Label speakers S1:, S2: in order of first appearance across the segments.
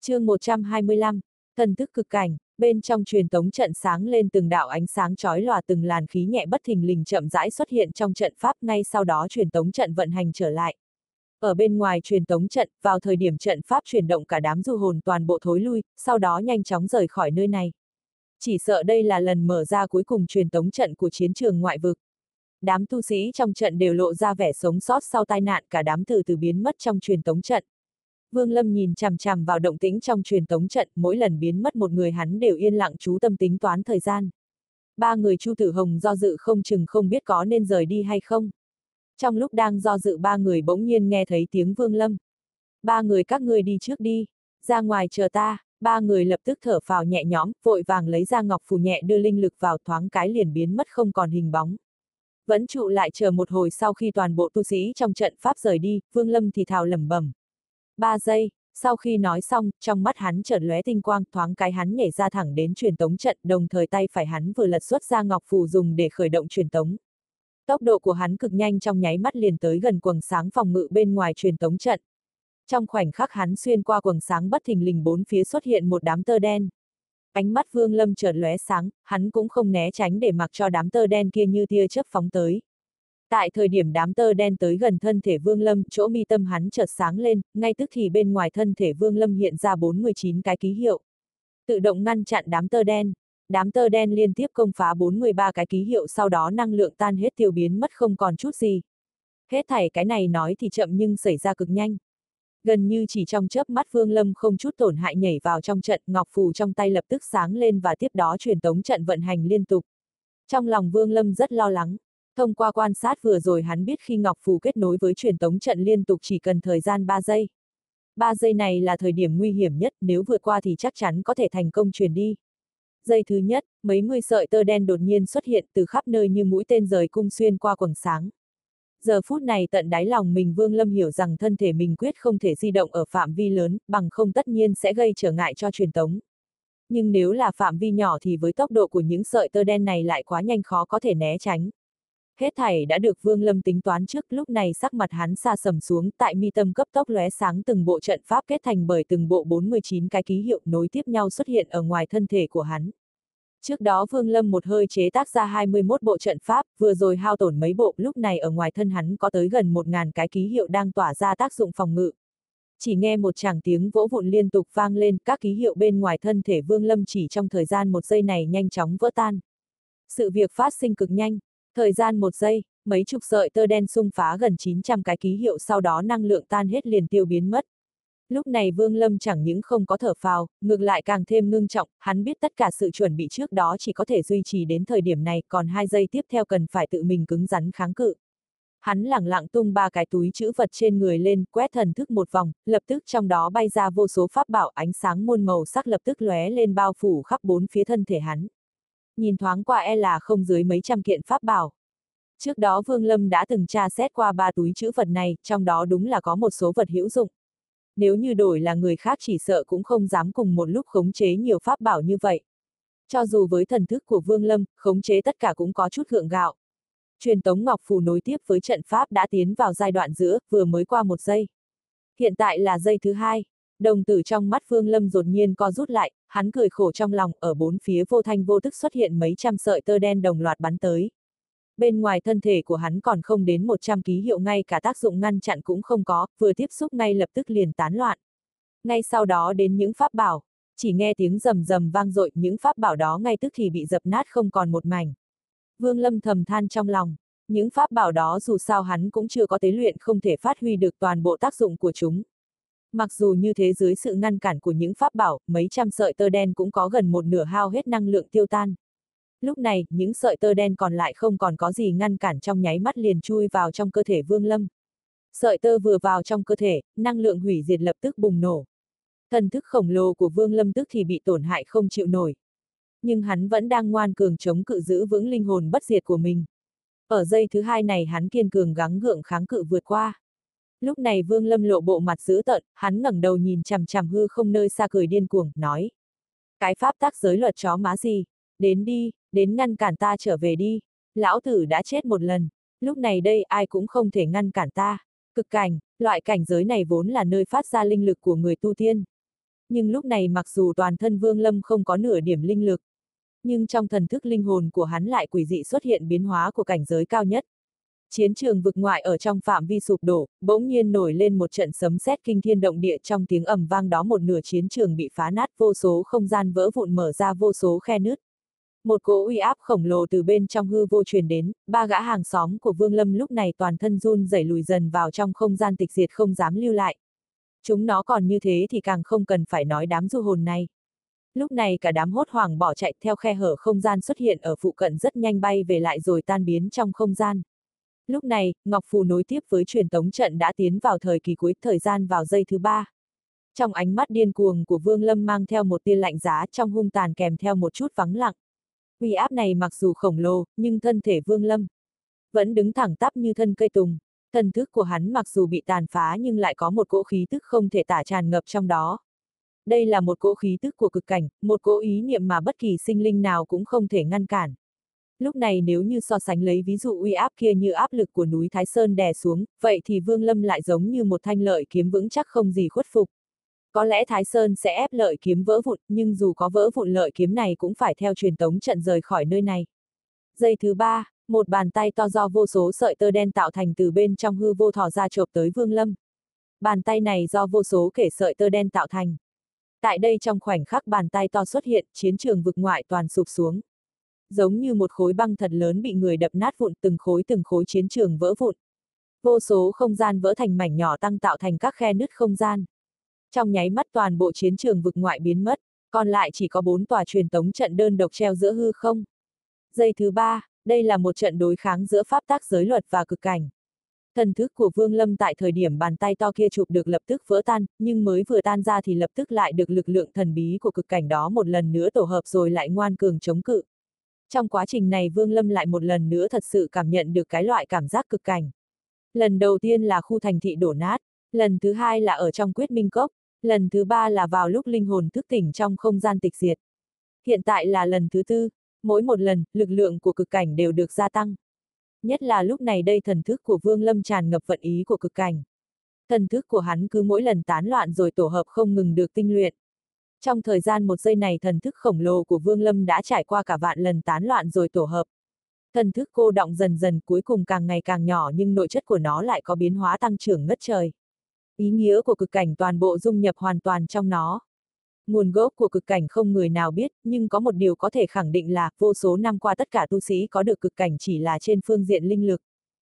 S1: chương 125, thần thức cực cảnh, bên trong truyền tống trận sáng lên từng đạo ánh sáng chói lòa từng làn khí nhẹ bất thình lình chậm rãi xuất hiện trong trận pháp ngay sau đó truyền tống trận vận hành trở lại. Ở bên ngoài truyền tống trận, vào thời điểm trận pháp chuyển động cả đám du hồn toàn bộ thối lui, sau đó nhanh chóng rời khỏi nơi này. Chỉ sợ đây là lần mở ra cuối cùng truyền tống trận của chiến trường ngoại vực. Đám tu sĩ trong trận đều lộ ra vẻ sống sót sau tai nạn cả đám từ từ biến mất trong truyền tống trận. Vương Lâm nhìn chằm chằm vào động tĩnh trong truyền tống trận, mỗi lần biến mất một người hắn đều yên lặng chú tâm tính toán thời gian. Ba người Chu Tử Hồng do dự không chừng không biết có nên rời đi hay không. Trong lúc đang do dự ba người bỗng nhiên nghe thấy tiếng Vương Lâm. Ba người các ngươi đi trước đi, ra ngoài chờ ta, ba người lập tức thở phào nhẹ nhõm, vội vàng lấy ra ngọc phù nhẹ đưa linh lực vào thoáng cái liền biến mất không còn hình bóng. Vẫn trụ lại chờ một hồi sau khi toàn bộ tu sĩ trong trận pháp rời đi, Vương Lâm thì thào lẩm bẩm. Ba giây, sau khi nói xong, trong mắt hắn chợt lóe tinh quang, thoáng cái hắn nhảy ra thẳng đến truyền tống trận, đồng thời tay phải hắn vừa lật xuất ra ngọc phù dùng để khởi động truyền tống. Tốc độ của hắn cực nhanh trong nháy mắt liền tới gần quầng sáng phòng ngự bên ngoài truyền tống trận. Trong khoảnh khắc hắn xuyên qua quầng sáng bất thình lình bốn phía xuất hiện một đám tơ đen. Ánh mắt Vương Lâm chợt lóe sáng, hắn cũng không né tránh để mặc cho đám tơ đen kia như tia chớp phóng tới. Tại thời điểm đám tơ đen tới gần thân thể Vương Lâm, chỗ mi tâm hắn chợt sáng lên, ngay tức thì bên ngoài thân thể Vương Lâm hiện ra 49 cái ký hiệu. Tự động ngăn chặn đám tơ đen. Đám tơ đen liên tiếp công phá 43 cái ký hiệu sau đó năng lượng tan hết tiêu biến mất không còn chút gì. Hết thảy cái này nói thì chậm nhưng xảy ra cực nhanh. Gần như chỉ trong chớp mắt Vương Lâm không chút tổn hại nhảy vào trong trận, ngọc phù trong tay lập tức sáng lên và tiếp đó truyền tống trận vận hành liên tục. Trong lòng Vương Lâm rất lo lắng. Thông qua quan sát vừa rồi hắn biết khi Ngọc Phù kết nối với truyền tống trận liên tục chỉ cần thời gian 3 giây. 3 giây này là thời điểm nguy hiểm nhất, nếu vượt qua thì chắc chắn có thể thành công truyền đi. Giây thứ nhất, mấy mươi sợi tơ đen đột nhiên xuất hiện từ khắp nơi như mũi tên rời cung xuyên qua quầng sáng. Giờ phút này tận đáy lòng mình Vương Lâm hiểu rằng thân thể mình quyết không thể di động ở phạm vi lớn, bằng không tất nhiên sẽ gây trở ngại cho truyền tống. Nhưng nếu là phạm vi nhỏ thì với tốc độ của những sợi tơ đen này lại quá nhanh khó có thể né tránh. Hết thảy đã được Vương Lâm tính toán trước, lúc này sắc mặt hắn xa sầm xuống, tại mi tâm cấp tốc lóe sáng từng bộ trận pháp kết thành bởi từng bộ 49 cái ký hiệu nối tiếp nhau xuất hiện ở ngoài thân thể của hắn. Trước đó Vương Lâm một hơi chế tác ra 21 bộ trận pháp, vừa rồi hao tổn mấy bộ, lúc này ở ngoài thân hắn có tới gần 1000 cái ký hiệu đang tỏa ra tác dụng phòng ngự. Chỉ nghe một tràng tiếng vỗ vụn liên tục vang lên, các ký hiệu bên ngoài thân thể Vương Lâm chỉ trong thời gian một giây này nhanh chóng vỡ tan. Sự việc phát sinh cực nhanh, thời gian một giây, mấy chục sợi tơ đen xung phá gần 900 cái ký hiệu sau đó năng lượng tan hết liền tiêu biến mất. Lúc này Vương Lâm chẳng những không có thở phào, ngược lại càng thêm ngưng trọng, hắn biết tất cả sự chuẩn bị trước đó chỉ có thể duy trì đến thời điểm này, còn hai giây tiếp theo cần phải tự mình cứng rắn kháng cự. Hắn lẳng lặng tung ba cái túi chữ vật trên người lên, quét thần thức một vòng, lập tức trong đó bay ra vô số pháp bảo ánh sáng muôn màu sắc lập tức lóe lên bao phủ khắp bốn phía thân thể hắn. Nhìn thoáng qua e là không dưới mấy trăm kiện pháp bảo. Trước đó Vương Lâm đã từng tra xét qua ba túi chữ vật này, trong đó đúng là có một số vật hữu dụng nếu như đổi là người khác chỉ sợ cũng không dám cùng một lúc khống chế nhiều pháp bảo như vậy. Cho dù với thần thức của Vương Lâm, khống chế tất cả cũng có chút gượng gạo. Truyền tống Ngọc Phù nối tiếp với trận pháp đã tiến vào giai đoạn giữa, vừa mới qua một giây. Hiện tại là giây thứ hai. Đồng tử trong mắt Vương Lâm đột nhiên co rút lại, hắn cười khổ trong lòng, ở bốn phía vô thanh vô tức xuất hiện mấy trăm sợi tơ đen đồng loạt bắn tới bên ngoài thân thể của hắn còn không đến 100 ký hiệu ngay cả tác dụng ngăn chặn cũng không có, vừa tiếp xúc ngay lập tức liền tán loạn. Ngay sau đó đến những pháp bảo, chỉ nghe tiếng rầm rầm vang dội những pháp bảo đó ngay tức thì bị dập nát không còn một mảnh. Vương Lâm thầm than trong lòng, những pháp bảo đó dù sao hắn cũng chưa có tế luyện không thể phát huy được toàn bộ tác dụng của chúng. Mặc dù như thế dưới sự ngăn cản của những pháp bảo, mấy trăm sợi tơ đen cũng có gần một nửa hao hết năng lượng tiêu tan. Lúc này, những sợi tơ đen còn lại không còn có gì ngăn cản trong nháy mắt liền chui vào trong cơ thể Vương Lâm. Sợi tơ vừa vào trong cơ thể, năng lượng hủy diệt lập tức bùng nổ. Thần thức khổng lồ của Vương Lâm tức thì bị tổn hại không chịu nổi. Nhưng hắn vẫn đang ngoan cường chống cự giữ vững linh hồn bất diệt của mình. Ở giây thứ hai này hắn kiên cường gắng gượng kháng cự vượt qua. Lúc này Vương Lâm lộ bộ mặt dữ tợn, hắn ngẩng đầu nhìn chằm chằm hư không nơi xa cười điên cuồng, nói. Cái pháp tác giới luật chó má gì, đến đi, đến ngăn cản ta trở về đi, lão tử đã chết một lần, lúc này đây ai cũng không thể ngăn cản ta. Cực cảnh, loại cảnh giới này vốn là nơi phát ra linh lực của người tu tiên. Nhưng lúc này mặc dù toàn thân Vương Lâm không có nửa điểm linh lực, nhưng trong thần thức linh hồn của hắn lại quỷ dị xuất hiện biến hóa của cảnh giới cao nhất. Chiến trường vực ngoại ở trong phạm vi sụp đổ, bỗng nhiên nổi lên một trận sấm sét kinh thiên động địa trong tiếng ầm vang đó một nửa chiến trường bị phá nát vô số không gian vỡ vụn mở ra vô số khe nứt. Một cỗ uy áp khổng lồ từ bên trong hư vô truyền đến, ba gã hàng xóm của Vương Lâm lúc này toàn thân run rẩy lùi dần vào trong không gian tịch diệt không dám lưu lại. Chúng nó còn như thế thì càng không cần phải nói đám du hồn này. Lúc này cả đám hốt hoảng bỏ chạy theo khe hở không gian xuất hiện ở phụ cận rất nhanh bay về lại rồi tan biến trong không gian. Lúc này, Ngọc Phù nối tiếp với truyền tống trận đã tiến vào thời kỳ cuối thời gian vào giây thứ ba. Trong ánh mắt điên cuồng của Vương Lâm mang theo một tia lạnh giá trong hung tàn kèm theo một chút vắng lặng. Uy áp này mặc dù khổng lồ, nhưng thân thể Vương Lâm vẫn đứng thẳng tắp như thân cây tùng. Thần thức của hắn mặc dù bị tàn phá nhưng lại có một cỗ khí tức không thể tả tràn ngập trong đó. Đây là một cỗ khí tức của cực cảnh, một cỗ ý niệm mà bất kỳ sinh linh nào cũng không thể ngăn cản. Lúc này nếu như so sánh lấy ví dụ uy áp kia như áp lực của núi Thái Sơn đè xuống, vậy thì Vương Lâm lại giống như một thanh lợi kiếm vững chắc không gì khuất phục. Có lẽ Thái Sơn sẽ ép lợi kiếm vỡ vụn, nhưng dù có vỡ vụn lợi kiếm này cũng phải theo truyền tống trận rời khỏi nơi này. Giây thứ ba, một bàn tay to do vô số sợi tơ đen tạo thành từ bên trong hư vô thò ra chộp tới Vương Lâm. Bàn tay này do vô số kể sợi tơ đen tạo thành. Tại đây trong khoảnh khắc bàn tay to xuất hiện, chiến trường vực ngoại toàn sụp xuống. Giống như một khối băng thật lớn bị người đập nát vụn từng khối từng khối chiến trường vỡ vụn. Vô số không gian vỡ thành mảnh nhỏ tăng tạo thành các khe nứt không gian. Trong nháy mắt toàn bộ chiến trường vực ngoại biến mất, còn lại chỉ có bốn tòa truyền tống trận đơn độc treo giữa hư không. Giây thứ ba, đây là một trận đối kháng giữa pháp tác giới luật và cực cảnh. Thần thức của Vương Lâm tại thời điểm bàn tay to kia chụp được lập tức vỡ tan, nhưng mới vừa tan ra thì lập tức lại được lực lượng thần bí của cực cảnh đó một lần nữa tổ hợp rồi lại ngoan cường chống cự. Trong quá trình này Vương Lâm lại một lần nữa thật sự cảm nhận được cái loại cảm giác cực cảnh. Lần đầu tiên là khu thành thị đổ nát, lần thứ hai là ở trong quyết minh cốc, lần thứ ba là vào lúc linh hồn thức tỉnh trong không gian tịch diệt. Hiện tại là lần thứ tư, mỗi một lần, lực lượng của cực cảnh đều được gia tăng. Nhất là lúc này đây thần thức của Vương Lâm tràn ngập vận ý của cực cảnh. Thần thức của hắn cứ mỗi lần tán loạn rồi tổ hợp không ngừng được tinh luyện. Trong thời gian một giây này thần thức khổng lồ của Vương Lâm đã trải qua cả vạn lần tán loạn rồi tổ hợp. Thần thức cô động dần dần cuối cùng càng ngày càng nhỏ nhưng nội chất của nó lại có biến hóa tăng trưởng ngất trời. Ý nghĩa của cực cảnh toàn bộ dung nhập hoàn toàn trong nó. Nguồn gốc của cực cảnh không người nào biết, nhưng có một điều có thể khẳng định là, vô số năm qua tất cả tu sĩ có được cực cảnh chỉ là trên phương diện linh lực.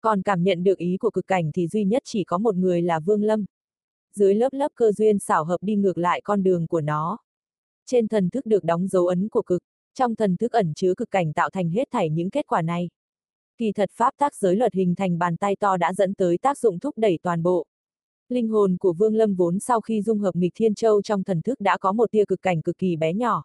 S1: Còn cảm nhận được ý của cực cảnh thì duy nhất chỉ có một người là Vương Lâm. Dưới lớp lớp cơ duyên xảo hợp đi ngược lại con đường của nó. Trên thần thức được đóng dấu ấn của cực, trong thần thức ẩn chứa cực cảnh tạo thành hết thảy những kết quả này. Kỳ thật pháp tác giới luật hình thành bàn tay to đã dẫn tới tác dụng thúc đẩy toàn bộ. Linh hồn của Vương Lâm vốn sau khi dung hợp nghịch thiên châu trong thần thức đã có một tia cực cảnh cực kỳ bé nhỏ.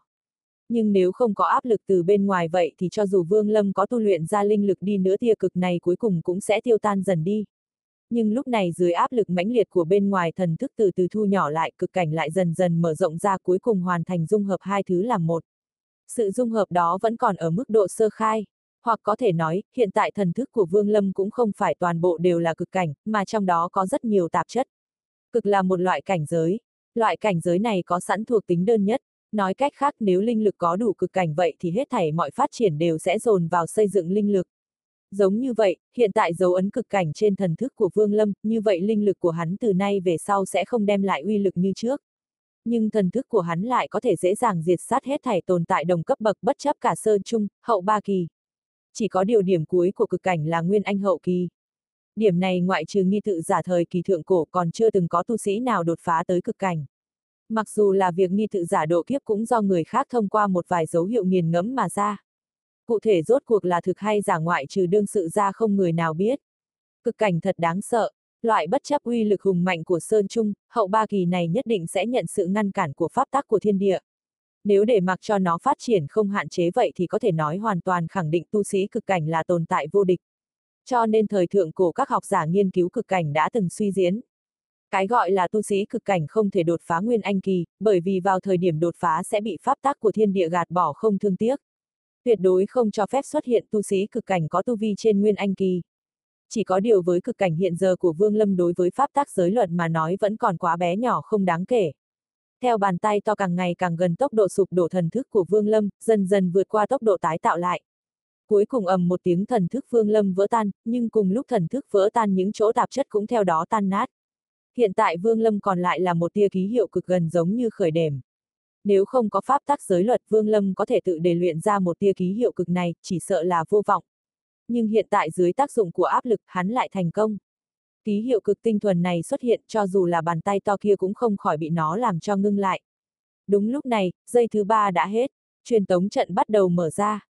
S1: Nhưng nếu không có áp lực từ bên ngoài vậy thì cho dù Vương Lâm có tu luyện ra linh lực đi nữa tia cực này cuối cùng cũng sẽ tiêu tan dần đi. Nhưng lúc này dưới áp lực mãnh liệt của bên ngoài thần thức từ từ thu nhỏ lại cực cảnh lại dần dần mở rộng ra cuối cùng hoàn thành dung hợp hai thứ làm một. Sự dung hợp đó vẫn còn ở mức độ sơ khai. Hoặc có thể nói, hiện tại thần thức của Vương Lâm cũng không phải toàn bộ đều là cực cảnh, mà trong đó có rất nhiều tạp chất. Cực là một loại cảnh giới. Loại cảnh giới này có sẵn thuộc tính đơn nhất. Nói cách khác nếu linh lực có đủ cực cảnh vậy thì hết thảy mọi phát triển đều sẽ dồn vào xây dựng linh lực. Giống như vậy, hiện tại dấu ấn cực cảnh trên thần thức của Vương Lâm, như vậy linh lực của hắn từ nay về sau sẽ không đem lại uy lực như trước. Nhưng thần thức của hắn lại có thể dễ dàng diệt sát hết thảy tồn tại đồng cấp bậc bất chấp cả sơn trung, hậu ba kỳ chỉ có điều điểm cuối của cực cảnh là nguyên anh hậu kỳ. Điểm này ngoại trừ nghi tự giả thời kỳ thượng cổ còn chưa từng có tu sĩ nào đột phá tới cực cảnh. Mặc dù là việc nghi tự giả độ kiếp cũng do người khác thông qua một vài dấu hiệu nghiền ngẫm mà ra. Cụ thể rốt cuộc là thực hay giả ngoại trừ đương sự ra không người nào biết. Cực cảnh thật đáng sợ, loại bất chấp uy lực hùng mạnh của Sơn Trung, hậu ba kỳ này nhất định sẽ nhận sự ngăn cản của pháp tắc của thiên địa. Nếu để mặc cho nó phát triển không hạn chế vậy thì có thể nói hoàn toàn khẳng định tu sĩ cực cảnh là tồn tại vô địch. Cho nên thời thượng cổ các học giả nghiên cứu cực cảnh đã từng suy diễn. Cái gọi là tu sĩ cực cảnh không thể đột phá nguyên anh kỳ, bởi vì vào thời điểm đột phá sẽ bị pháp tắc của thiên địa gạt bỏ không thương tiếc. Tuyệt đối không cho phép xuất hiện tu sĩ cực cảnh có tu vi trên nguyên anh kỳ. Chỉ có điều với cực cảnh hiện giờ của Vương Lâm đối với pháp tác giới luật mà nói vẫn còn quá bé nhỏ không đáng kể. Theo bàn tay to càng ngày càng gần tốc độ sụp đổ thần thức của Vương Lâm, dần dần vượt qua tốc độ tái tạo lại. Cuối cùng ầm một tiếng thần thức Vương Lâm vỡ tan, nhưng cùng lúc thần thức vỡ tan những chỗ tạp chất cũng theo đó tan nát. Hiện tại Vương Lâm còn lại là một tia ký hiệu cực gần giống như khởi điểm. Nếu không có pháp tắc giới luật Vương Lâm có thể tự đề luyện ra một tia ký hiệu cực này, chỉ sợ là vô vọng. Nhưng hiện tại dưới tác dụng của áp lực hắn lại thành công. Ký hiệu cực tinh thuần này xuất hiện cho dù là bàn tay to kia cũng không khỏi bị nó làm cho ngưng lại. Đúng lúc này, dây thứ ba đã hết, truyền tống trận bắt đầu mở ra.